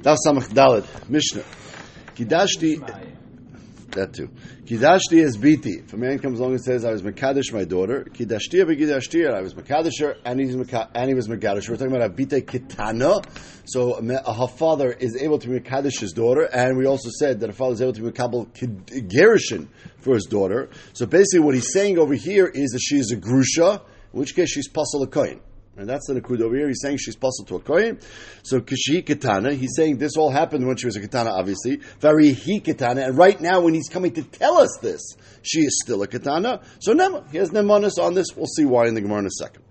Daf Samach Daled, Mishnah. Kidashti, that too. Kidashti is biti. If a man comes along and says, I was Makadish my daughter, Kidashti Begidashti, I was Makadish her, and, he's and he was Makadish. We're talking about a bite kitana. So her father is able to be Makadish his daughter, and we also said that a father is able to be Makabal Gerishin for his daughter. So basically what he's saying over here is that she is a Grusha, in which case she's Pasal a Kohen. And that's the Nakud over here. He's saying she's puzzled to a Kohen. So Kishi Katana, he's saying this all happened when she was a Katana, obviously. Very he Katana. And right now, when he's coming to tell us this, she is still a Katana. So Nema, he has Nemanis on this. We'll see why in the Gemara in a second.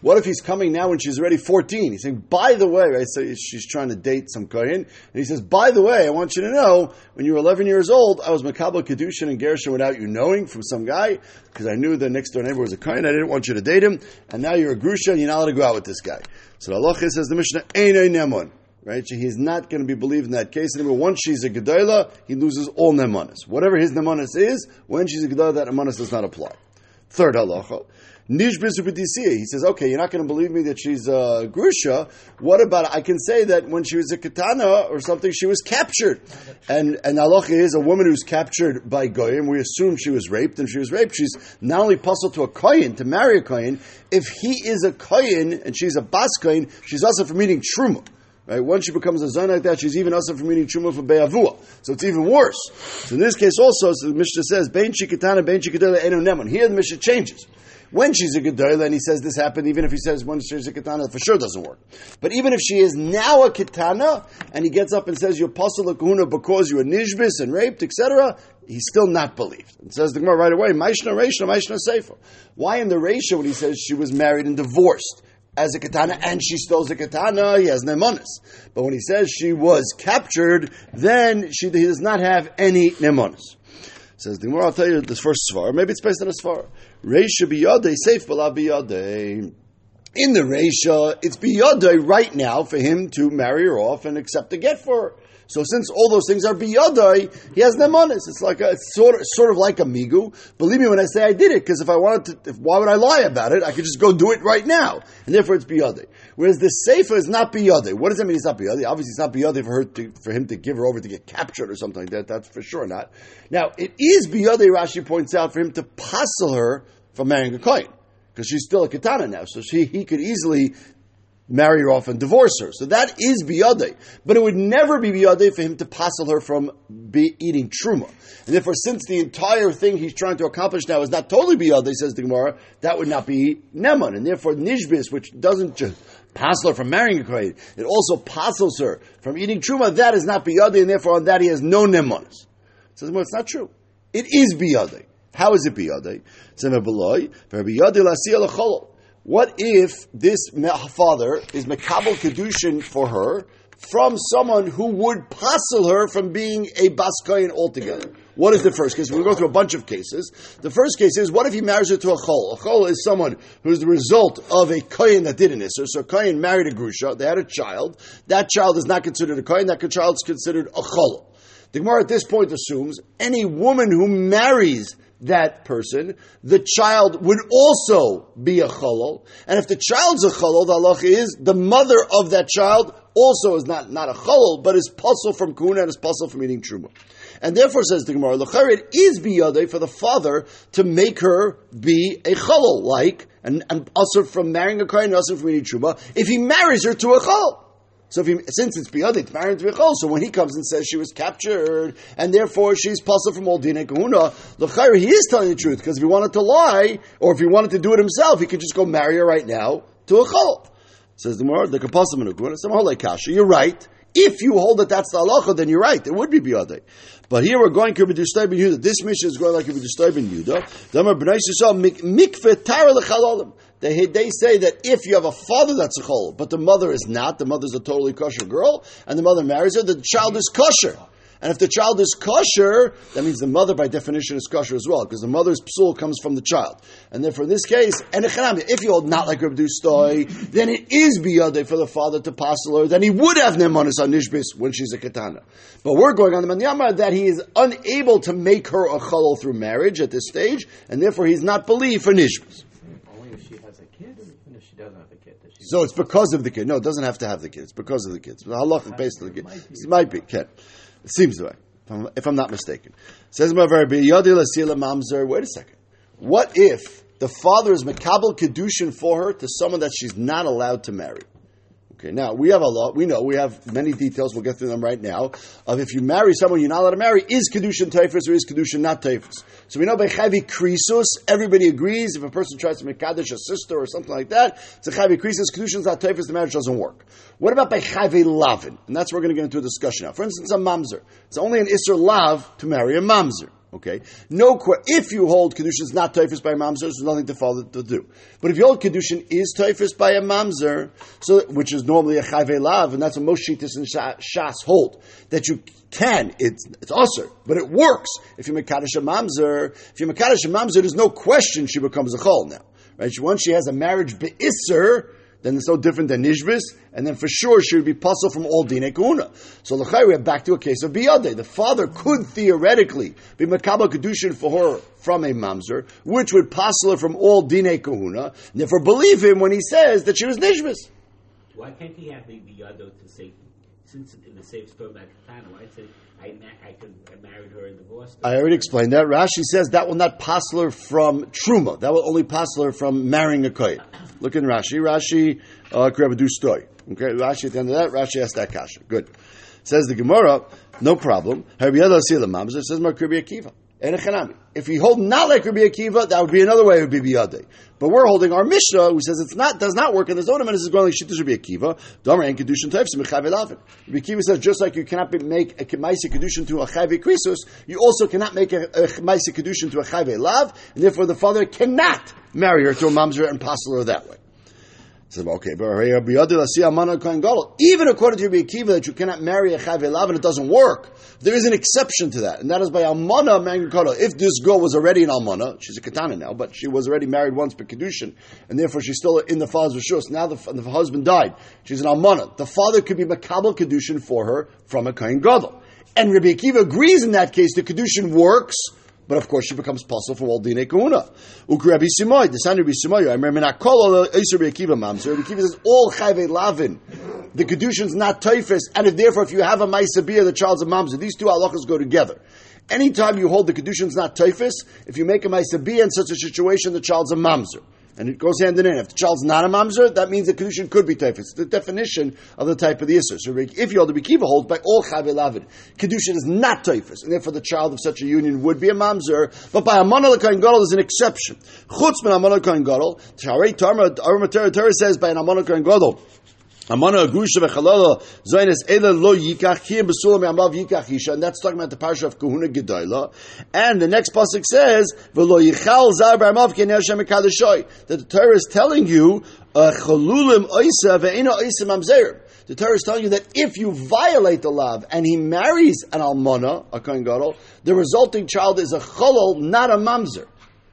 What if he's coming now when she's already 14? He's saying, by the way, I say she's trying to date some kohen, and he says, by the way, I want you to know, when you were 11 years old, I was makabel kedushin and gershon without you knowing from some guy, because I knew the next door neighbor was a kohen, I didn't want you to date him, and now you're a grusha and you're not allowed to go out with this guy. So the Allah says the Mishnah, Ein Nemon. Right? So he's not going to be believed in that case anymore. Once she's a Gedola, he loses all Nemanis. Whatever his Nemanis is, when she's a Gedola, that Nemanis does not apply. Third halacha. He says, okay, you're not going to believe me that she's a Grusha. What about, I can say that when she was a Katana or something, she was captured. And, and halacha is a woman who's captured by Goyim, we assume she was raped, and she was raped, she's not only puzzled to a Kohen, to marry a Kohen, if he is a Kohen and she's a Bas Kohen, she's also from eating Truma. Right? Once she becomes a zon like that, she's even also from eating truma for be'avua. So it's even worse. So in this case also, so the Mishnah says, Bein shikitana, bein shikitana, enu nemon. Here the Mishnah changes. When she's a gedola and he says this happened, even if he says when she's a katana, for sure doesn't work. But even if she is now a katana, and he gets up and says, you're pasul kahuna because you were nishbis and raped, etc., he's still not believed. It says the Gemara right away, Maishna Reishna, Maishna Sefer. Why in the Reisha when he says she was married and divorced? As a katana and she stole a katana, he has nemonis. But when he says she was captured, then she, he does not have any nemonis. Says the Gemara, I'll tell you this first svar. Maybe it's based on a svar. Reisha biyadei, safe bala biyadei. In the Reisha, it's biyadei right now for him to marry her off and accept a get for her. So since all those things are biyadai, he has nemanis. It's like a, it's sort of, sort of like a migu. Believe me when I say I did it, because if I wanted to, if, why would I lie about it? I could just go do it right now, and therefore it's biyadai. Whereas the sefer is not biyadai. What does that mean? It's not biyadai. Obviously, it's not biyadai for her to, for him to give her over to get captured or something like that. That's for sure not. Now it is biyadai. Rashi points out for him to passel her from marrying a kohen because she's still a katana now, so she he could easily marry her off and divorce her. So that is biyadei. But it would never be biyadei for him to passel her from be eating truma. And therefore, since the entire thing he's trying to accomplish now is not totally biyadei, says the Gemara, that would not be neman. And therefore, nishbis, which doesn't just passel her from marrying a kohen, it also passels her from eating truma, that is not biyadei, and therefore on that he has no nemanis. Says, well, it's not true. It is biyadei. How is it biyadei? What if this father is mekabel kedushin for her from someone who would passel her from being a baskayan altogether? What is the first case? We'll go through a bunch of cases. The first case is, what if he marries her to a chol? A chol is someone who is the result of a kohen that did an isser. So kohen married a grusha, they had a child. That child is not considered a kohen, that child is considered a chol. The Gemara at this point assumes any woman who marries that person, the child would also be a cholol. And if the child's a cholol, the halacha is the mother of that child also is not, not a cholol, but is puzzle from kuna and is puzzle from eating truma. And therefore, says the Gemara, is biyade for the father to make her be a cholol, like, and, and also from marrying a kohen, and also from eating truma, if he marries her to a cholol. So if he, since it's biyad, it's married to Bichol, so when he comes and says she was captured, and therefore she's puzzled from all Dina Kahuna, L'chayr, he is telling the truth, because if he wanted to lie, or if he wanted to do it himself, he could just go marry her right now to a Chol. Says the more the Kapasim and Ukuna, some like Kasha, you're right. If you hold that that's the halacha, then you're right. It would be biyadei. But here we're going Kibbutz ben Yehuda. This mission is going like Kibbutz ben Yehuda. Damar b'nai mikveh tara l'chalolim. They, they say that if you have a father that's a chol, but the mother is not, the mother's a totally kosher girl, and the mother marries her, the child is kosher. And if the child is kosher, that means the mother by definition is kosher as well, because the mother's psul comes from the child. And therefore in this case, if you hold not like Reb Dustoi, then it is biyade for the father to passel her, then he would have nemanis on nishbis when she's a katana. But we're going on the manyama that he is unable to make her a chalal through marriage at this stage, and therefore he's not believed for nishbis. Only if she has a kid, or even if she doesn't have the kid. That she So it's because of the kid. No, it doesn't have to have the kid. It's because of the kids. The halacha based on the kid. It might be. Kid. It seems the way, if I'm, if I'm not mistaken. Says biyadi lasila mamzer. Wait a second. What if the father is makabel kedushin for her to someone that she's not allowed to marry? Okay, now we have a lot. We know we have many details. We'll get through them right now. Of if you marry someone you're not allowed to marry, is kedushin tofsin or is kedushin not tofsin? So we know by chavi krisus, everybody agrees. If a person tries to make kaddish a sister or something like that, it's a chavi krisus. Kedushin's not tofsin. The marriage doesn't work. What about by chavi lavin? And that's what we're going to get into a discussion now. For instance, a mamzer. It's only an isser lav to marry a mamzer. Okay, no. If you hold kedushin is not tofsin by a mamzer, there's nothing to follow to do. But if you hold kedushin is tofsin by a mamzer, so which is normally a chayve lav, and that's what most shitas and shas hold that you can. It's it's usher, but it works if you mekadosh a mamzer. If you mekadosh a mamzer, there's no question she becomes a chol now. Right? Once she has a marriage beisser, then it's no different than nishvis, and then for sure she would be puzzled from all dine kuna. So l'chai we are back to a case of biyade. The father could theoretically be makabel kedushin for her from a mamzer, which would puzzle her from all dine kahuna, and therefore believe him when he says that she was nishvis. Why can't he have the biyado to say, since in the same story about Katana, why say I, ma- I could I married her and divorced her? I already explained that. Rashi says that will not puzzle her from truma. That will only puzzle her from marrying a kohen. Look in Rashi. Rashi uh, could have a do story. Okay, Rashi at the end of that, Rashi asked that kasha. Good. Says the Gemara, no problem. Rabbi Yada Sila Mamzer says Mar Rabbi Akiva. If we hold not like Rabbi Akiva, that would be another way it would be. But we're holding our Mishnah, who says it's not does not work in the zone, and this is going like Shittas Rabbi Akiva. Domer and kedushin types mechav elavin. Rabbi Akiva says just like you cannot make a kemaisi kedushin to a chayve krisus, you also cannot make a, a kemaisi kedushin to a chayve lav, and therefore the father cannot marry her to a mamzer and passel her that way. Says, okay, but. Even according to Rabbi Akiva, that you cannot marry a Chav and it doesn't work. There is an exception to that, and that is by Almana Man Gadol. If this girl was already an Almana, she's a Katana now, but she was already married once by Kedushin, and therefore she's still in the father's Rishus. Now the, the husband died. She's an Almana. The father could be Makabal Kedushin for her from a Kohen Gadol. And Rabbi Akiva agrees in that case the Kedushin works, but of course, she becomes puzzle from all dine kuna. Ukrebi simoy, the son of Rabbi Simoy. I remember not kol Isur Akiva mamzer. Rabbi Akiva says all chayve lavin. The kedushin's not tofsin, and if therefore if you have a ma'isabiyah, the child's a mamzer. These two halachas go together. Anytime you hold the kedushin's not tofsin, if you make a ma'isabiyah in such a situation, the child's a mamzer. And it goes hand in hand. If the child's not a mamzer, that means the kedushin could be tofsin. The definition of the type of the isser. So if you hold the Kiva holds by all chavilavid, kedushin is not tofsin, and therefore the child of such a union would be a mamzer. But by a monolakain gadol is an exception. Chutzman a monolakain gadol. Sharei Tarma Arma Torah says by an monolakain gadol. Amana agrusha v'chalala zaynes ela lo yikach ki besulam yamav yikach isha, and that's talking about the parsha of Kahuna Gedayla. And the next pasuk says v'lo yichal zar. That the Torah is telling you chalulim oisa mamzerim. The Torah is telling you that if you violate the lav and he marries an almana, a kohen gadol, the resulting child is a cholol, not a mamzer.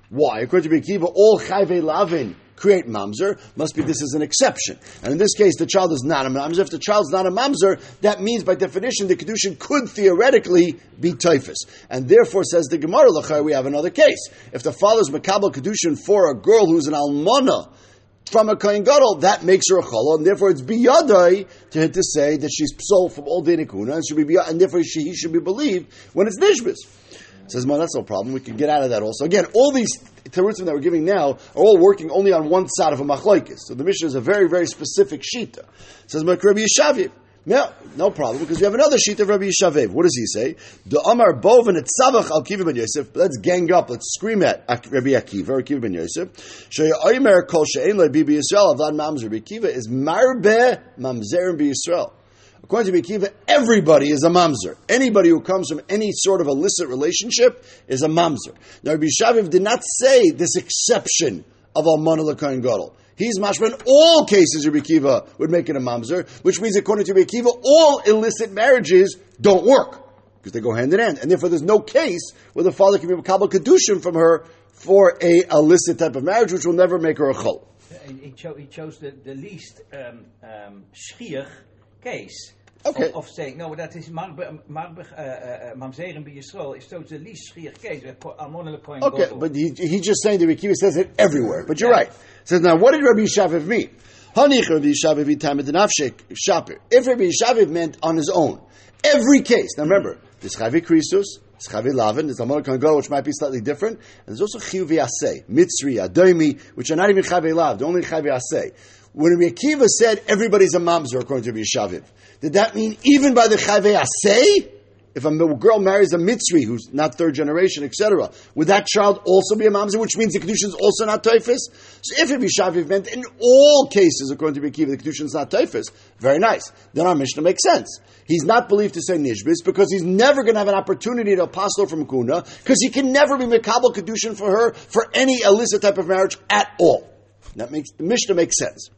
Why? According to Bekiva, all chayve lavin create mamzer. Must be this is an exception. And in this case, the child is not a mamzer. If the child's not a mamzer, that means by definition the kedushin could theoretically be tofsin. And therefore, says the Gemara Lachar, we have another case. If the father's makabel kedushin for a girl who's an almana from a kohen gadol, that makes her a chala, and therefore it's biyadai to, to say that she's psol from all dinikuna, and should be and therefore she, he should be believed when it's nishbis. Says, well, that's no problem. We can get out of that also. Again, all these terutzim that we're giving now are all working only on one side of a machlokes. So the mission is a very, very specific shita. Says, Rabbi Yishavim. No, no problem, because we have another sheet of Rabbi Yishavev. What does he say? The Amar Bovan et Tzavach al Kiva ben Yosef. Let's gang up. Let's scream at Rabbi Akiva or Kiva ben Yosef. Shey Omer Kol She'en Le Bibi Yisrael Avad Mamzer. Rabbi Akiva is Marbe Mamzerim Bi. According to Bikiva, everybody is a mamzer. Anybody who comes from any sort of illicit relationship is a mamzer. Now, Rabbi Shaviv did not say this exception of Almana Lakain Gadol. He's mashma in all cases Rabbi Kiva would make it a mamzer, which means according to Rabbi Kiva, all illicit marriages don't work because they go hand in hand, and therefore there's no case where the father can be makabel kedushin from her for a illicit type of marriage, which will never make her a chol. He, cho- he chose the, the least um, um, case. Okay. Of, of saying, no, dat is Marbech, uh, Mamzeren bij Yisrael, is de lies schier kees, almonele Okay, but he, he's just saying that Rabbi Akiva says it everywhere. But you're right. Says now, what did Rabbi Shaviv mean? Hanich Rabbi Shaviv tamed shapir. If Rabbi Shaviv meant on his own, every case. Now remember, there's Chavi Christus, there's Chavi Lavin, there's Amon Kangol, which might be slightly different, and there's also Chiyuvi Aseh, Mitzri, Adoimi, which are not even Chavi Lav, they're only Chavi Aseh. When Rabbi Akiva said everybody's a mamzer according to Rabbi Shaviv, did that mean even by the Chavi Aseh? If a girl marries a Mitzri who's not third generation, etc., would that child also be a mamzer, which means the Kedushin is also not tofsin? So if Rabbi Shaviv meant in all cases, according to Rabbi Akiva, the Kedushin is not tofsin, very nice. Then our Mishnah makes sense. He's not believed to say Nishbis because he's never going to have an opportunity to apostle from Kuna because he can never be Mekabal Kedushin for her for any illicit type of marriage at all. That makes the Mishnah makes sense.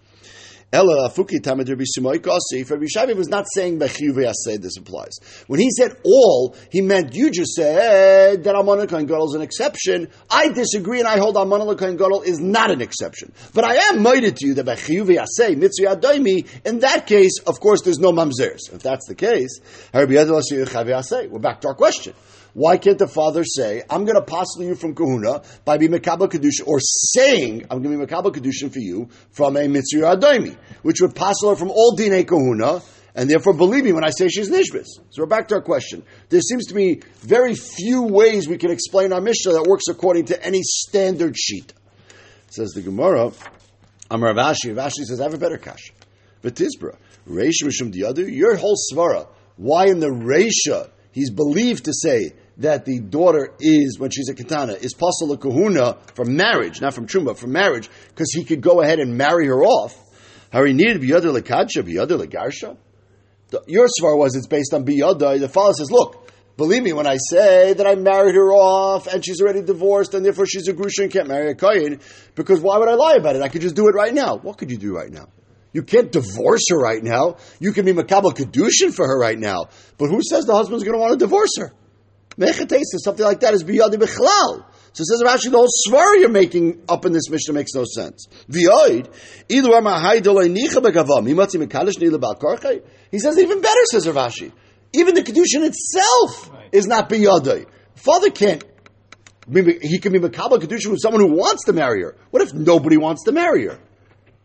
Ella Afuki Tamid Rabbi Simoy If Rabbi Shavi was not saying Bechiyuv say this applies. When he said all, he meant you just said that Amon Kohen Gadol is an exception. I disagree and I hold Amon Kohen Gadol is not an exception. But I am minded to you that Bechiyuv Yaseh Mitzri Adoimi, in that case, of course, there's no mamzers. If that's the case, we're back to our question. Why can't the father say, I'm going to apostle you from kahuna by being Makabal Kedushin, or saying, I'm going to be Makabal Kedushin for you from a Mitzri Adoimi, which would apostle her from all Dine kahuna, and therefore believe me when I say she's Nishbis. So we're back to our question. There seems to be very few ways we can explain our Mishnah that works according to any standard sheet. Says the Gemara, Amar Rav Ashi, Ravashi says, I have a better kash. V'tizbra, Reisha Mishum Diadu, your whole svara, why in the Reisha he's believed to say that the daughter is, when she's a katana, is pasal kahuna from marriage, not from truma, from marriage, because he could go ahead and marry her off. Hari needed biyada lekadsha, biyada legarsha. Your svar was it's based on biyada. The father says, look, believe me when I say that I married her off and she's already divorced and therefore she's a grusha and can't marry a kohen, because why would I lie about it? I could just do it right now. What could you do right now? You can't divorce her right now. You can be makabel kedushin for her right now. But who says the husband's going to want to divorce her? Mechatesa, something like that is biyadi bechlal. So says Rashi, the whole svar you're making up in this Mishnah makes no sense. V'yoid, ilu He says even better, says Rashi. Even the kedushin itself right. is not biyadi. Father can't. He can be makabel kedushin with someone who wants to marry her. What if nobody wants to marry her?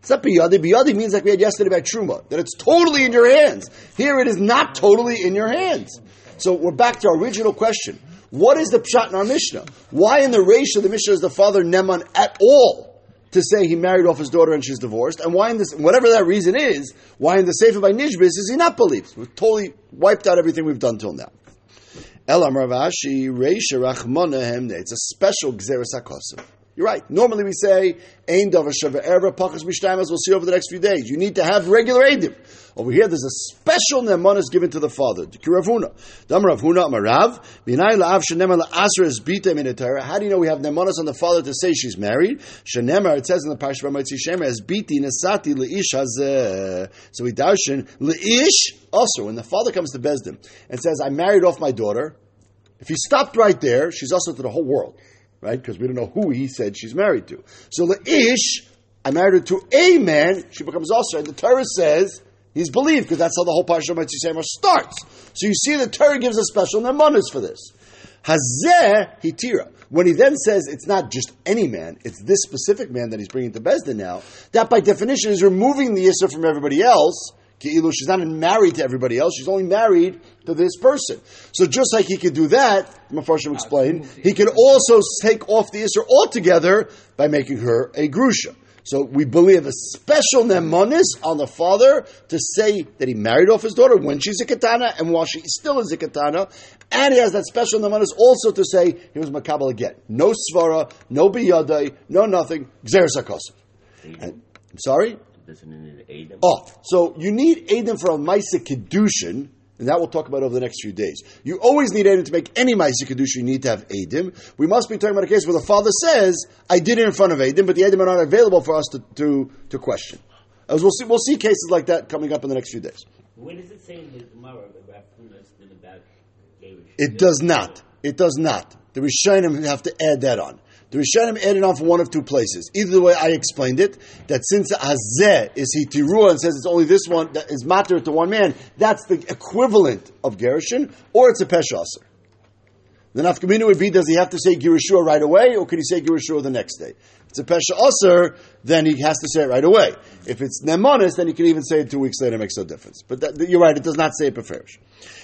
It's biyadi. Biyadi means like we had yesterday about truma, that it's totally in your hands. Here it is not totally in your hands. So we're back to our original question. What is the pshat in our Mishnah? Why in the ratio of the Mishnah is the father Neman at all to say he married off his daughter and she's divorced? And why in this, whatever that reason is, why in the Sefer by Nishbis is he not believed? We've totally wiped out everything we've done till now. Elam Rav Ashi, Reisha Rachmona It's a special Gzeres HaKosim. You're right. Normally we say, Ein pachas we'll see over the next few days. You need to have regular edim. Over here, there's a special nemanis given to the father. Kiravuna. Min How do you know we have nemanis on the father to say she's married? It says in the Parsha Ramaytzi Shemer, as nesati le'ish. So we darshan, le'ish, also, when the father comes to Besdim and says, I married off my daughter, if he stopped right there, she's also to the whole world right? Because we don't know who he said she's married to. So the ish, I married her to a man, she becomes also, and the Torah says he's believed because that's how the whole Parsha Mitzvah starts. So you see, the Torah gives a special nemanis for this. Hazeh hitira. When he then says it's not just any man, it's this specific man that he's bringing to Bezdin now, that by definition is removing the Yisra from everybody else, She's not married to everybody else. She's only married to this person. So just like he could do that, Mepharshim explained, he can also take off the Isser altogether by making her a Grusha. So we believe a special nemonis on the father to say that he married off his daughter when she's a katana and while she still is a katana, and he has that special nemonis also to say he was makabel again. No svara, no biyadai, no nothing. Gzeres I'm sorry doesn't need Adam? Oh, so you need Adam for a Maisa Kedushin, and that we'll talk about over the next few days. You always need Adam to make any Maisa Kedushin, you need to have Adam. We must be talking about a case where the father says, I did it in front of Adam, but the Adam are not available for us to, to, to question. As we'll see, we'll see cases like that coming up in the next few days. Where does it say in the Gemara about about It does not. It does not. The Rishonim have to add that on. The Rishonim added on from one of two places. Either the way I explained it, that since Azeh is Hitirua and says it's only this one that is matter to one man, that's the equivalent of Gerushin, or it's a Peshasar. The nafkamina would be, does he have to say Girishua right away, or could he say Girishua the next day? If it's a Pesha Aser, then he has to say it right away. If it's Nemonis, then he can even say it two weeks later, it makes no difference. But that, you're right, it does not say it beferish.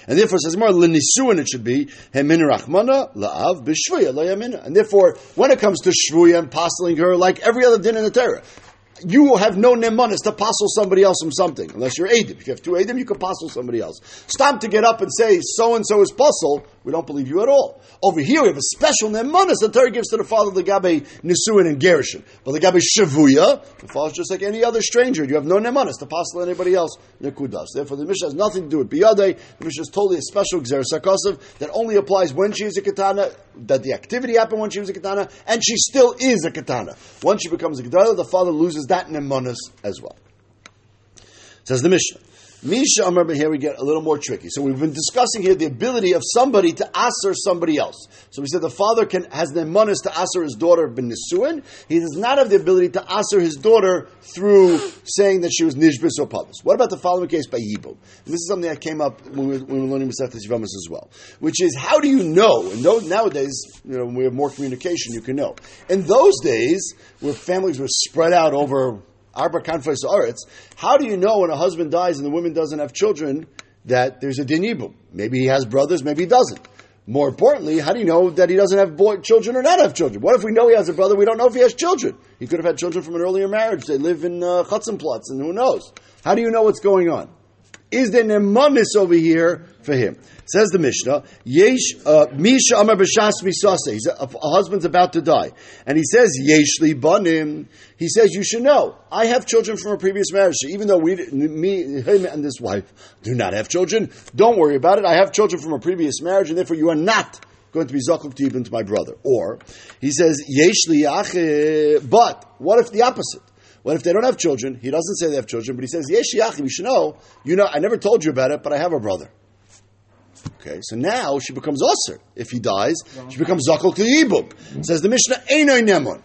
And therefore, says more, Lenisuin it should be, Hemin Rachmana, La'av, B'shvuya, Layamina. And therefore, when it comes to Shvuya and postling her, like every other din in the Torah, you will have no nemanis to passel somebody else from something, unless you're Adim. If you have two Adim, you can passel somebody else. Stop to get up and say, so and so is puzzle, we don't believe you at all. Over here, we have a special nemanis the Torah gives to the father, the Gabe Nisuin and Gershon. But the Gabe Shavuya, the father is just like any other stranger. You have no nemanis to passel anybody else, Nekudas. Therefore, the Mishnah has nothing to do with Biyade. The Mishnah is totally a special Xerisakosov that only applies when she is a katana, that the activity happened when she was a katana, and she still is a katana. Once she becomes a katana, the father loses that nemanis as well. Says the Mishnah. Misha Amar, here we get a little more tricky. So we've been discussing here the ability of somebody to aser somebody else. So we said the father can has the manas to aser his daughter ben Nisuin. He does not have the ability to aser his daughter through saying that she was nishbis or pavus. What about the following case by Yibum? This is something that came up when we, when we were learning Masechtas Yivamis as well, which is how do you know? And those, nowadays, you know, when we have more communication, you can know. In those days, where families were spread out over Arba Aretz, how do you know when a husband dies and the woman doesn't have children that there's a dinibum? Maybe he has brothers, maybe he doesn't. More importantly, how do you know that he doesn't have boy, children or not have children? What if we know he has a brother, we don't know if he has children? He could have had children from an earlier marriage. They live in uh, Chutzenplatz, and who knows? How do you know what's going on? Is there nemanis over here for him? Says the Mishnah, Yesh uh, Misha. He's a, a, husband's about to die, and he says Yesh Li Banim. He says you should know I have children from a previous marriage. Even though we, me, him, and this wife do not have children, don't worry about it. I have children from a previous marriage, and therefore you are not going to be zakuk to even to my brother. Or he says Yesh Li But what if the opposite? What if they don't have children? He doesn't say they have children, but he says. You should know. You know, I never told you about it, but I have a brother. Okay, so now she becomes usher. If he dies, she becomes zakol to yibum. Says the Mishnah, Einoi Nemon.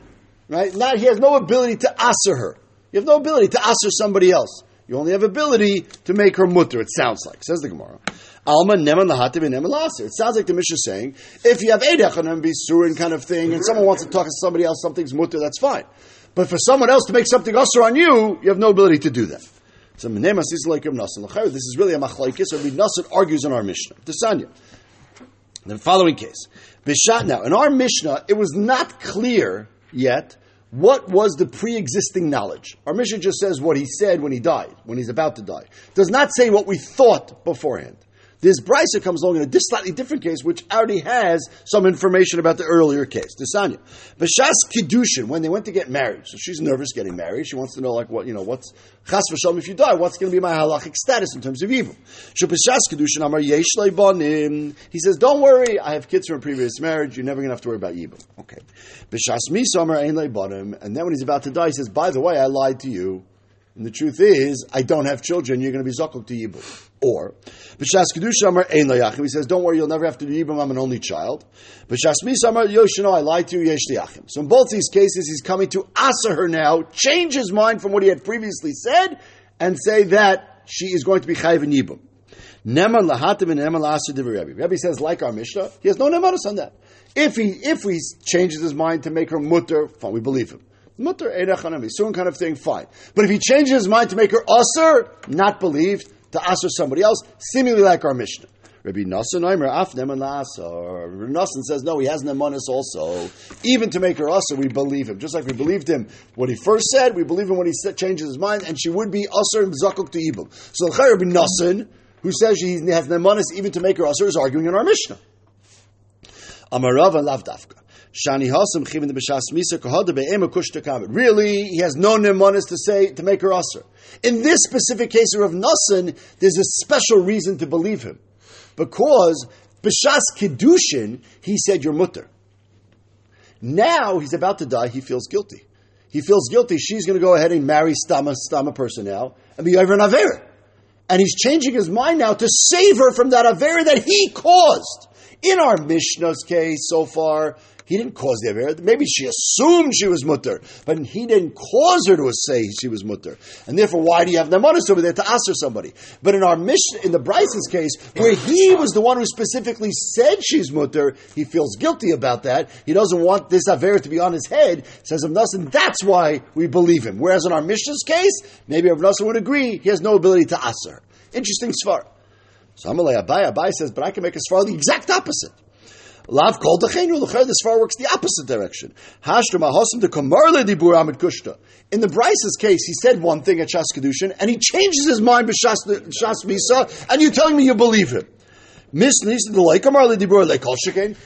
Right? Now he has no ability to asser her. You have no ability to asser somebody else. You only have ability to make her mutter, it sounds like. Says the Gemara. Alma neman lahativ and neman laser. It sounds like the Mishnah is saying, if you have edech and bisurin kind of thing, and someone wants to talk to somebody else, something's mutter, that's fine. But for someone else to make something usher on you, you have no ability to do that. So Menemas is like Rav Nassan. This is really a machlaikis. Rabbi Nassan argues in our Mishnah. Desanya. The following case. Bishat now, in our Mishnah, it was not clear yet what was the pre-existing knowledge. Our Mishnah just says what he said when he died, when he's about to die. Does not say what we thought beforehand. This Brisa comes along in a slightly different case, which already has some information about the earlier case. Desanya. Bashas Kiddushin, when they went to get married. So she's nervous getting married. She wants to know, like, what, you know, what's, Chas v'shalom, if you die, what's going to be my halachic status in terms of evil? Bashas Kiddushin, Amar Yesh Bonim. He says, don't worry, I have kids from a previous marriage. You're never going to have to worry about evil. Okay. Bashas Misa, Amar Ein Bonim. And then when he's about to die, he says, by the way, I lied to you. And the truth is, I don't have children. You're going to be zakuk to yibum. Or b'shas kedusha amar ein yachim. He says, don't worry, you'll never have to do yibum. I'm an only child. B'shas mis amar yoshino. I lied to you. Yesh yachim. So in both these cases, he's coming to asa her now, change his mind from what he had previously said, and say that she is going to be chayiv in yibum. Neman lahatim and neman la'asa Rebbe. Rebbe says, like our Mishnah, he has no nemanis on that. If he if he changes his mind to make her mutter, fine, we believe him. Mutter erech soon kind of thing, fine. But if he changes his mind to make her usher, not believed, to usher somebody else, seemingly like our Mishnah. Rabbi Nassan Oimer Afnem and Rabbi Nassan says no, he has Nemanis also. Even to make her usher, we believe him. Just like we believed him what he first said, we believe him when he changes his mind, and she would be usher and zakuk to ibum. So Rabbi Nassan, who says he has Nemanis even to make her usher, is arguing in our Mishnah. Amarava Lavdafka. Shani Hasam Chivin the Misa Kamet. Really, he has no nemanis to say to make her usher. In this specific case of Nassan, there's a special reason to believe him, because B'Shas Kiddushin, he said you're mutter. Now he's about to die. He feels guilty. He feels guilty. She's going to go ahead and marry Stama Stama person now and be over an Avera. And he's changing his mind now to save her from that Avera that he caused. In our Mishnah's case so far, He didn't cause the Avera. Maybe she assumed she was mutter, but he didn't cause her to say she was mutter. And therefore, why do you have Nemanis over there to answer somebody? But in our mission, in the Brisa's case, where he was the one who specifically said she's mutter, he feels guilty about that. He doesn't want this Avera to be on his head, says Rav Nassan, that's why we believe him. Whereas in our mission's case, maybe Rav Nassan would agree, he has no ability to answer. Interesting svar. So Amalei Abai, Abai says, but I can make a svar the exact opposite. Lav kol dechenu l'cher. This far works the opposite direction. Hashtra mahosim de kamarle dibur amid kushta. In the Brisa's case, he said one thing at Shas Kedushin, and he changes his mind b'Shas Shas Misa, and you're telling me you believe him. Mishnah the like Amar Dibur like.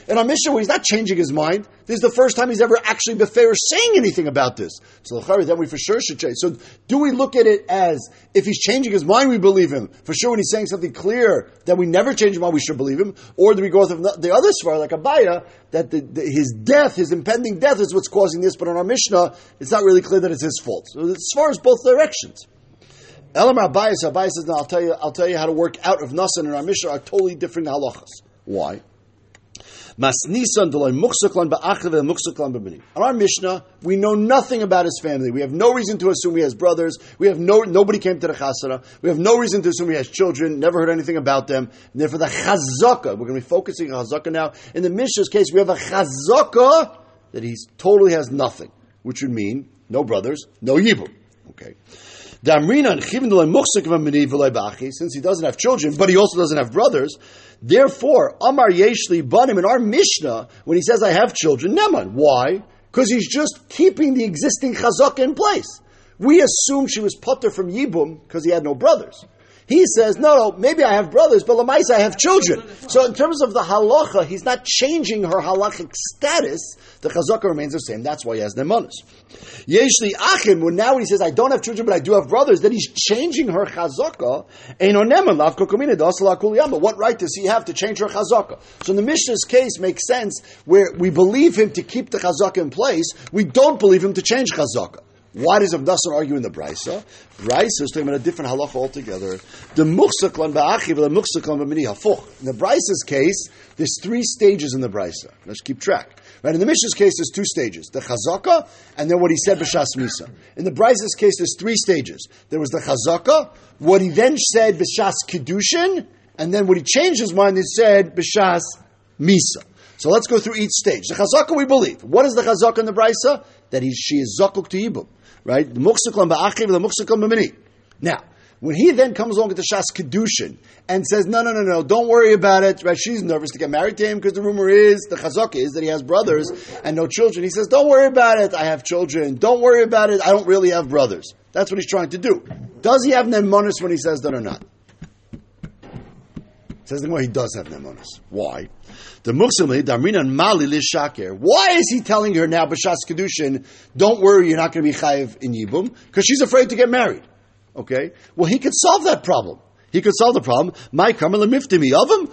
And on Mishnah, he's not changing his mind. This is the first time he's ever actually befair saying anything about this. So then we for sure should change. So do we look at it as if he's changing his mind, we believe him? For sure, when he's saying something clear that we never change his mind, we should believe him. Or do we go with the other svar like Abaya that the, the, his death, his impending death, is what's causing this? But on our Mishnah, it's not really clear that it's his fault. So as far as both directions. Elamar Abayas, Abayas says, I'll tell you, I'll tell you how to work out of Nasan and our Mishnah are totally different halachas. Why? On our Mishnah, we know nothing about his family. We have no reason to assume he has brothers. We have no nobody came to the chasara. We have no reason to assume he has children. Never heard anything about them. And therefore, the chazaka. We're going to be focusing on chazaka now. In the Mishnah's case, we have a chazaka that he totally has nothing, which would mean no brothers, no yibum. Okay. Since he doesn't have children, but he also doesn't have brothers, therefore, Amar Yeshli Banim in our Mishnah, when he says I have children, Neman. Why? Because he's just keeping the existing chazaka in place. We assume she was putter from Yibum because he had no brothers. He says, no, no, maybe I have brothers, but Lamaisa I have children. So in terms of the halacha, he's not changing her halachic status. The chazaka remains the same. That's why he has nemanis. Yeshli achim, when now he says, I don't have children, but I do have brothers, then he's changing her chazaka. But what right does he have to change her chazaka? So in the Mishnah's case makes sense where we believe him to keep the chazaka in place. We don't believe him to change chazaka. Why does Avdasan argue in the Brisa? Brisa is talking about a different halacha altogether. The muksaklan ba'achiv, the muksaklan ba'mini hafuch. In the Brisa's case, there's three stages in the Brisa. Let's keep track. Right? In the Mishnah's case, there's two stages. The chazaka, and then what he said b'shas misa. In the Brisa's case, there's three stages. There was the chazaka, what he then said b'shas kedushin, and then what he changed his mind, he said b'shas misa. So let's go through each stage. The chazaka we believe. What is the chazaka in the Brisa? That he, she is zakuk to Yibum right? The muksuklam ba'achiv, the muksuklam b'mini. Now, when he then comes along with the Shas Kedushin and says, no, no, no, no, don't worry about it, right? She's nervous to get married to him because the rumor is, the chazak is that he has brothers and no children. He says, don't worry about it, I have children. Don't worry about it, I don't really have brothers. That's what he's trying to do. Does he have nemonis when he says that or not? Says the he does have nemonis. Why? The Muksimli, Darminan Mali Lishaker. Why is he telling her now, Bashas Kedushin, don't worry, you're not going to be chayiv in Yibum? Because she's afraid to get married. Okay? Well, he could solve that problem. He could solve the problem. My karmel miftimi of him.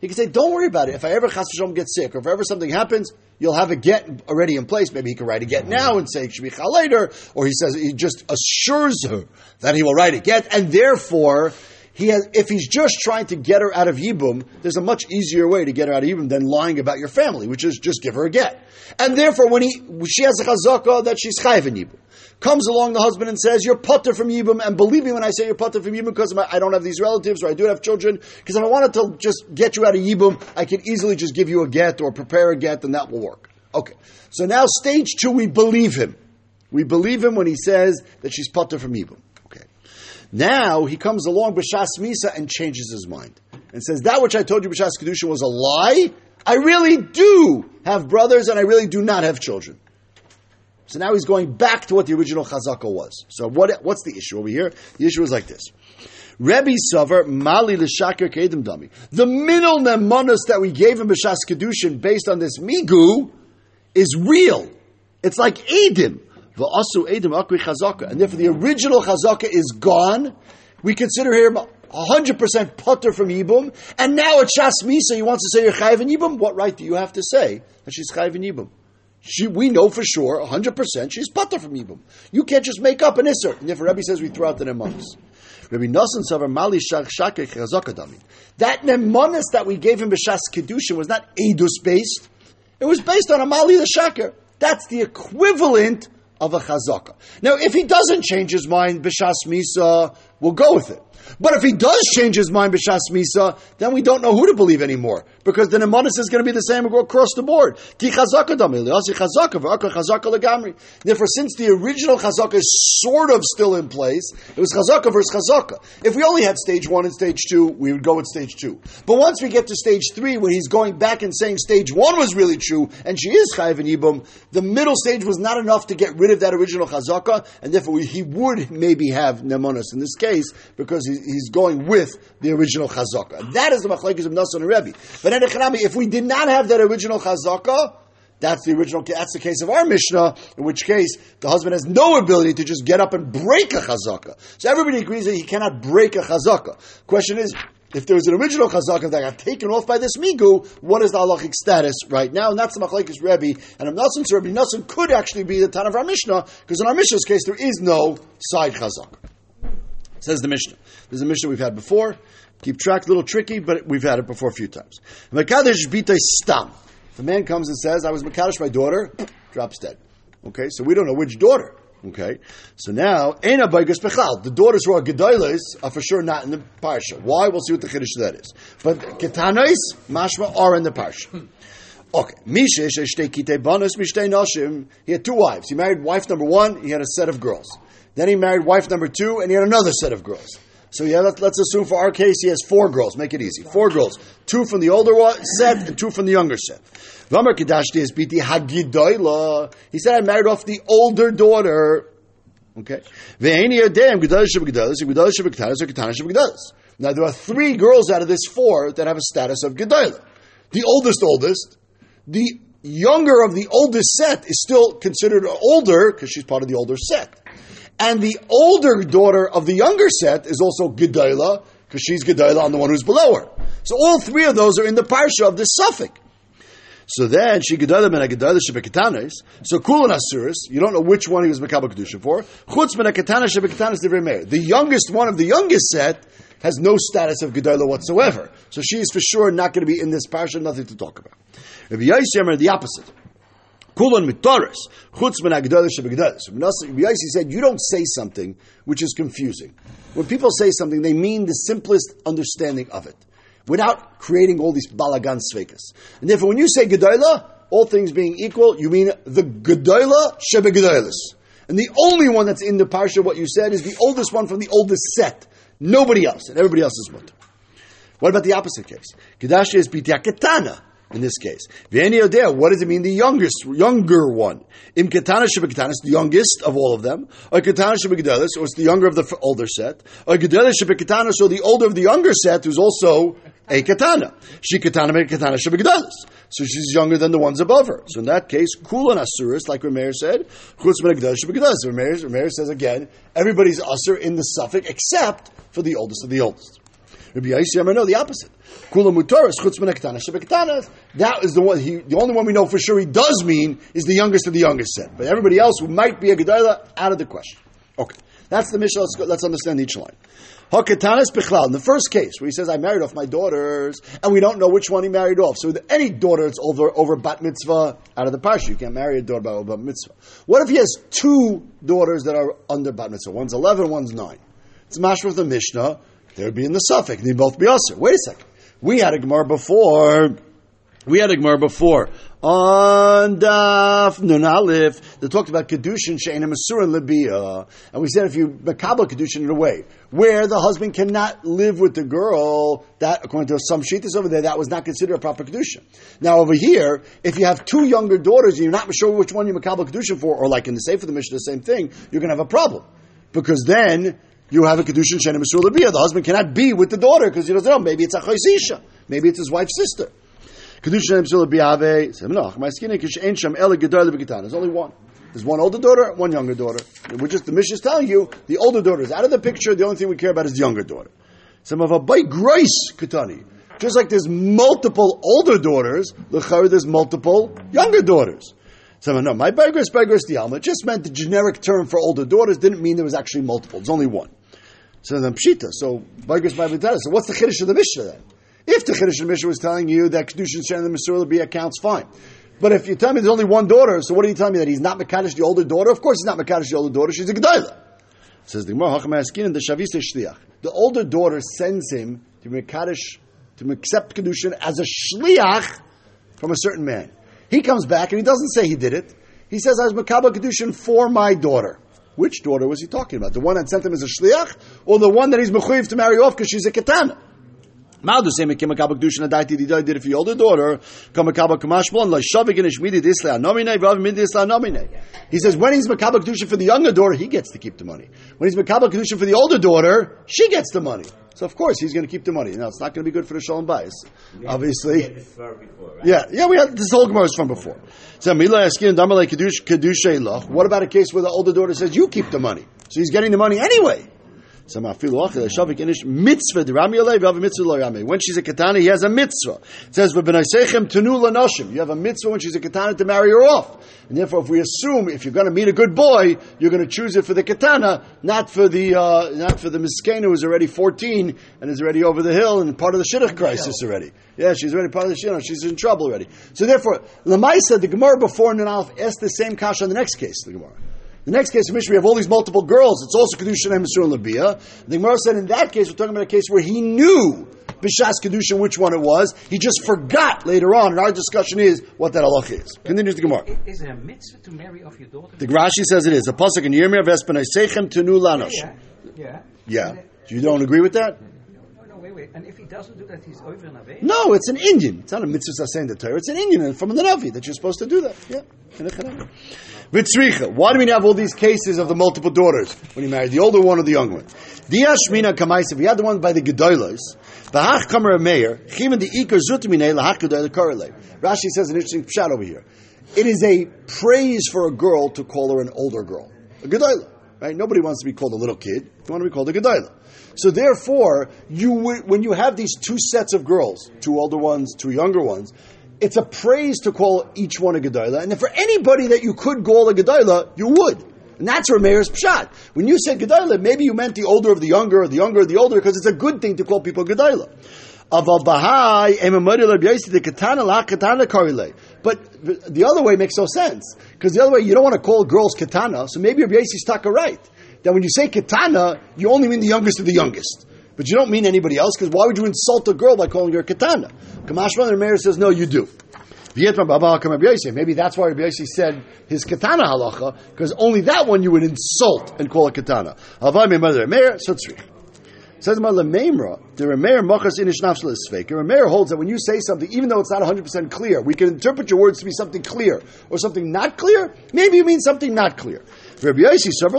He could say, "Don't worry about it. If I ever chas get sick, or if ever something happens, you'll have a get already in place. Maybe he could write a get now and say shmicha later, or he says he just assures her that he will write a get, and therefore he has, if he's just trying to get her out of Yibum, there's a much easier way to get her out of Yibum than lying about your family, which is just give her a get. And therefore, when he, she has a chazaka that she's chayiv in Yibum, comes along the husband and says, you're putter from Yibum, and believe me when I say you're putter from Yibum because I don't have these relatives or I do have children, because if I wanted to just get you out of Yibum, I could easily just give you a get or prepare a get and that will work. Okay. So now stage two, we believe him. We believe him when he says that she's putter from Yibum. Now he comes along b'shas misa and changes his mind and says that which I told you b'shas kedusha was a lie. I really do have brothers and I really do not have children. So now he's going back to what the original chazaka was. So what, what's the issue over here? The issue is like this. Rebbe Savar Mali l'shaker kedim dami. The minul nemonis that we gave him b'shas kedushin based on this migu is real. It's like edim. And therefore the original chazaka is gone. We consider him 100% putter from Yibum. And now at Shas Misa, he wants to say you're Chayiv in Yibum. What right do you have to say that she's Chayiv in Yibum? She, we know for sure, 100%, she's putter from Yibum. You can't just make up an Isser. And therefore Rebbe says we throw out the Nemanis. Rabbi Nosson Savar Mali Shakek Chazaka That Nemanis that we gave him B'Shas Kedushin was not Edus based. It was based on a Mali the Shaker. That's the equivalent of a chazaka. Now, if he doesn't change his mind, b'shas misa, we'll go with it. But if he does change his mind b'shas misa, then we don't know who to believe anymore because the nemonis is going to be the same across the board. Therefore, since the original chazaka is sort of still in place, it was chazaka versus chazaka. If we only had stage one and stage two, we would go with stage two. But once we get to stage three, where he's going back and saying stage one was really true and she is chayiv and ibum, the middle stage was not enough to get rid of that original chazaka, and therefore he would maybe have nemonis in this case because he, he's going with the original chazaka. That is the machlekes of Nasan and Rebbe. But if we did not have that original chazaka, that's the original. That's the case of our Mishnah, in which case the husband has no ability to just get up and break a chazaka. So everybody agrees that he cannot break a chazaka. Question is, if there was an original chazaka that got taken off by this migu, what is the halachic status right now? And that's the machlekes Rebbe. And Amnasan Rebbe Nassan could actually be the ton of our Mishnah, because in our Mishnah's case there is no side chazaka. Says the Mishnah. There's a Mishnah we've had before. Keep track, a little tricky, but we've had it before a few times. Makadesh bitay stam. If a man comes and says, I was Makadesh my daughter, drops dead. Okay, so we don't know which daughter. Okay, so now Ena Baigas Bechal. The daughters who are Gedailas are for sure not in the parsha. Why? We'll see what the Kiddush that is. But Ketanais, Mashma are in the parsha. Hmm. Okay, Mishesh Eshtei Banus Mishtei Nashim. He had two wives. He married wife number one. He had a set of girls. Then he married wife number two, and he had another set of girls. So yeah, let, us assume for our case he has four girls. Make it easy. Four girls. Two from the older set and two from the younger set. He said, I married off the older daughter. Okay. Now there are three girls out of this four that have a status of Gedalah. The oldest, oldest. The younger of the oldest set is still considered older because she's part of the older set. And the older daughter of the younger set is also Gedalah, because she's Gedalah on the one who's below her. So all three of those are in the parsha of this suffix. So then she Gedalah ben Gedalah shebeketanes. So Kulin Asuris, you don't know which one he was Makabal Kedusha for. Chutz ben Ketana shebeketanes the The youngest one of the youngest set has no status of Gedalah whatsoever. So she is for sure not going to be in this parsha, nothing to talk about. Rabbi Yisrael, the opposite. Kulon mitaris, chutz ben agdalish Rabbi said, you don't say something which is confusing. When people say something, they mean the simplest understanding of it, without creating all these balagan svekas. And therefore, when you say gedola, all things being equal, you mean the gedola shebegedolis. And the only one that's in the parsha, what you said, is the oldest one from the oldest set. Nobody else, and everybody else is mutter. What about the opposite case? Kedash is bitiaketana in this case. What does it mean? The youngest, younger one. Im ketana shebeketanis, the youngest of all of them. Or ketana shebegedelis, or it's the younger of the older set. Or gedelis shebeketanis, so the older of the younger set, who's also a katana. She katana ketana shebegedelis. So she's younger than the ones above her. So in that case, kulan asuris, like Rameir said, chutz begedelis shebegedelis. Rameir says again, everybody's usur in the suffix except for the oldest of the oldest. Rabbi Yisrael, no, the opposite. Kula mutaris chutz shebektanas. That is the one. He, the only one we know for sure he does mean is the youngest of the youngest set. But everybody else who might be a gedayla out of the question. Okay, that's the Mishnah. Let's, let's understand each line. Hakatanis bichlal. In the first case, where he says, "I married off my daughters," and we don't know which one he married off. So any daughter that's over over bat mitzvah out of the parsha, you can't marry a daughter by bat mitzvah. What if he has two daughters that are under bat mitzvah? One's eleven, one's nine. It's mashma of the Mishnah. They would be in the suffix. They'd both be usher. Wait a second. We had a Gemara before. We had a Gemara before on Daf Nun Aleph that talked about kedushin she'ena masur and libia, and we said if you makabel kedushin in a way where the husband cannot live with the girl, that according to some shittas over there, that was not considered a proper kedushin. Now over here, if you have two younger daughters and you're not sure which one you makabel kedushin for, or like in the Sefer the Mishnah, the same thing, you're going to have a problem because then you have a kedushin shenem esul The husband cannot be with the daughter because he doesn't know. Maybe it's a chaysisha. Maybe it's his wife's sister. Kedushin shenem esul There's only one. There's one older daughter, one younger daughter. We're just the mission is telling you the older daughter is out of the picture. The only thing we care about is the younger daughter. Some of a by grace katani. Just like there's multiple older daughters, there's multiple younger daughters. So no, my Begris Begris the Alma just meant the generic term for older daughters, didn't mean there was actually multiple. There's only one. So then Pshita. So Bagris Babitara. So what's the Kiddush of the Mishnah then? If the Kiddush of the Mishnah was telling you that Kedushin Shem the Masur be accounts, fine. But if you tell me there's only one daughter, so what are you telling me that he's not Mekadosh the older daughter? Of course he's not Mekadosh the older daughter. She's a Gedoyla. Says the Gemara, "Hacham Askin the Shavisa Shliach." The older daughter sends him to Mekadosh to accept kedushin as a shliach from a certain man. He comes back and he doesn't say he did it. He says, "I was Makabah kedushin for my daughter." Which daughter was he talking about? The one that sent him as a shliach, or the one that he's mechuyev to marry off because she's a katana? Maldu say mekim makabel kedushin adaiti di did it for your older daughter. Come makabel kamashmon like shavik and ishmidi disla anomine vav midi disla anomine. He says when he's makabel kedushin for the younger daughter, he gets to keep the money. When he's makabel kedushin for the older daughter, she gets the money. So of course he's going to keep the money. Now it's not going to be good for the shalom bayis, obviously. We had this far before, right? Yeah, yeah, we had this whole Gemara is from before. So Mila Askin Damalei Kedush Kedushay What about a case where the older daughter says you keep the money, so he's getting the money anyway? So Mitzvah. When she's a katana, he has a mitzvah. It says V'Benaisechem Tenu Lanoshim. You have a mitzvah when she's a katana to marry her off. And therefore, if we assume if you're going to meet a good boy, you're going to choose it for the katana, not for the uh, not for the miskena who's already 14 and is already over the hill and part of the shidduch crisis already. Yeah, she's already part of the shidduch. She's in trouble already. So therefore, Lamaisa, the Gemara before Nun asked the same kasha in the next case. The Gemara. The next case, in which we have all these multiple girls. It's also kedusha and Mesur and Labia. The Gemara said in that case, we're talking about a case where he knew b'shas kedusha which one it was. He just forgot later on. And our discussion is what that halach is. Continues the Gemara. Is there a mitzvah to marry off your daughter? The Rashi says it is a pasuk in Yirmiyah Vespanai Seichem Tenu Lanosh. yeah, yeah. Yeah, uh, you don't agree with that? No, no, wait, wait. And if he doesn't do that, he's over and away. No, it's an Indian. It's not a mitzvah saying the Torah. It's an Indian from the Navi that you're supposed to do that. Yeah. Vitzricha. Why do we have all these cases of the multiple daughters when you marry the older one or the young one? Diashmina kamaisa. We had the one by the Gedolos. V'hach kamer a mayor. Chivin the ikar zutamine gedolah korele. Rashi says an interesting shot over here. It is a praise for a girl to call her an older girl, a Gedolah. Right? Nobody wants to be called a little kid. You want to be called a Gedolah. So therefore, you when you have these two sets of girls, two older ones, two younger ones, it's a praise to call each one a Gedolah. And for anybody that you could call a Gedolah, you would. And that's where Meir's pshat. When you said Gedolah, maybe you meant the older of the younger, or the younger of the older, because it's a good thing to call people Gedolah. Aval Bahai, Emamadi Rabbi Yossi, the Katana La Katana Karile. But the other way makes no sense. Because the other way, you don't want to call girls Katana, so maybe Rabbi Yossi's taka right. That when you say Katana, you only mean the youngest of the youngest. But you don't mean anybody else, because why would you insult a girl by calling her Katana? Kamashman and Meir says, no, you do. Maybe that's why Rabbi Yossi said his katana halacha, because only that one you would insult and call a katana. Says my lememra, the Remeir machas inish nafshel isfeik. Remeir holds that when you say something, even though it's not 100% clear, we can interpret your words to be something clear or something not clear. Maybe you mean something not clear. Rabbi Yossi. Rabbi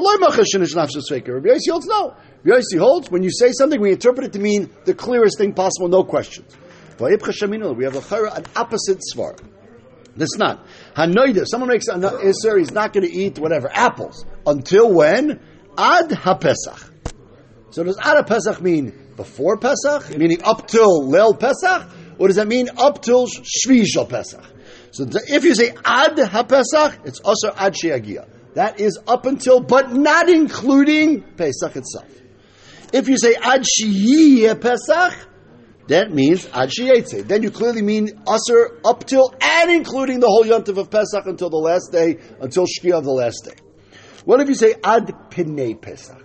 Yossi holds no. Rabbi Yossi holds when you say something, we interpret it to mean the clearest thing possible, no questions. We have a chara, an opposite svar. That's not. Hanoida, someone makes an Isser, he's not going to eat whatever, apples. Until when? Ad HaPesach. So does Ad HaPesach mean before Pesach, meaning up till Leil Pesach? Or does that mean up till Shvishal Pesach? So if you say Ad HaPesach, it's also Ad Sheagia. That is up until, but not including Pesach itself. If you say Ad Shiyeh Pesach, that means Ad Shiyetze. Then you clearly mean Usr up till and including the whole Yontif of Pesach until the last day, until Shkia of the last day. What if you say Ad Pinei Pesach?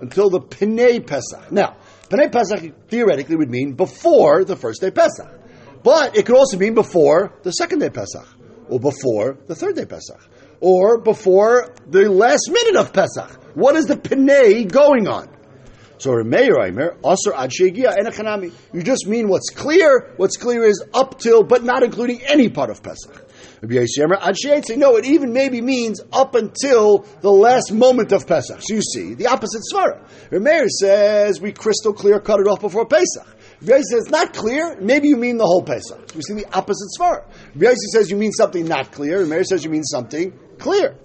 Until the Pinei Pesach. Now, Pinei Pesach theoretically would mean before the first day Pesach. But it could also mean before the second day Pesach, or before the third day Pesach, or before the last minute of Pesach. What is the Pinei going on? So Meir Asr Ad Shegia. You just mean what's clear. What's clear is up till, but not including any part of Pesach. Rabbi Sheitze. No, it even maybe means up until the last moment of Pesach. So you see, the opposite svara. Meir says we crystal clear cut it off before Pesach. Rabbi says not clear. Maybe you mean the whole Pesach. We see the opposite svara. Rabbi says you mean something not clear. and says you mean something clear.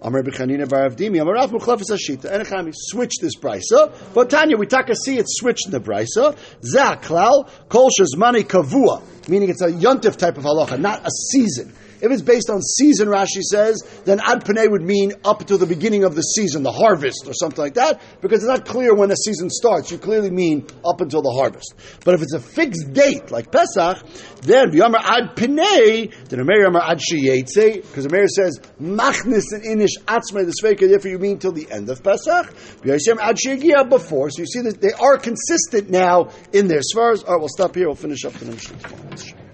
Amar Bechanina Bar Avdimi, Amar Rav Muchlefes Hashita, Enechami, switch this brisa. But Tanya, we taka see it switched the brisa. Zah klal, kol shezmani kavua, meaning it's a yontif type of halacha, not a season. If it's based on season, Rashi says, then ad panei would mean up to the beginning of the season, the harvest or something like that, because it's not clear when the season starts. You clearly mean up until the harvest. But if it's a fixed date, like Pesach, then v'yamar ad panei, then Amir yamar ad sheyetze, because Amir says, machnis and inish atzmei the sveika, therefore you mean till the end of Pesach. V'yashem ad sheyagia before. So you see that they are consistent now in their svaras. All right, we'll stop here. We'll finish up the Mishnah.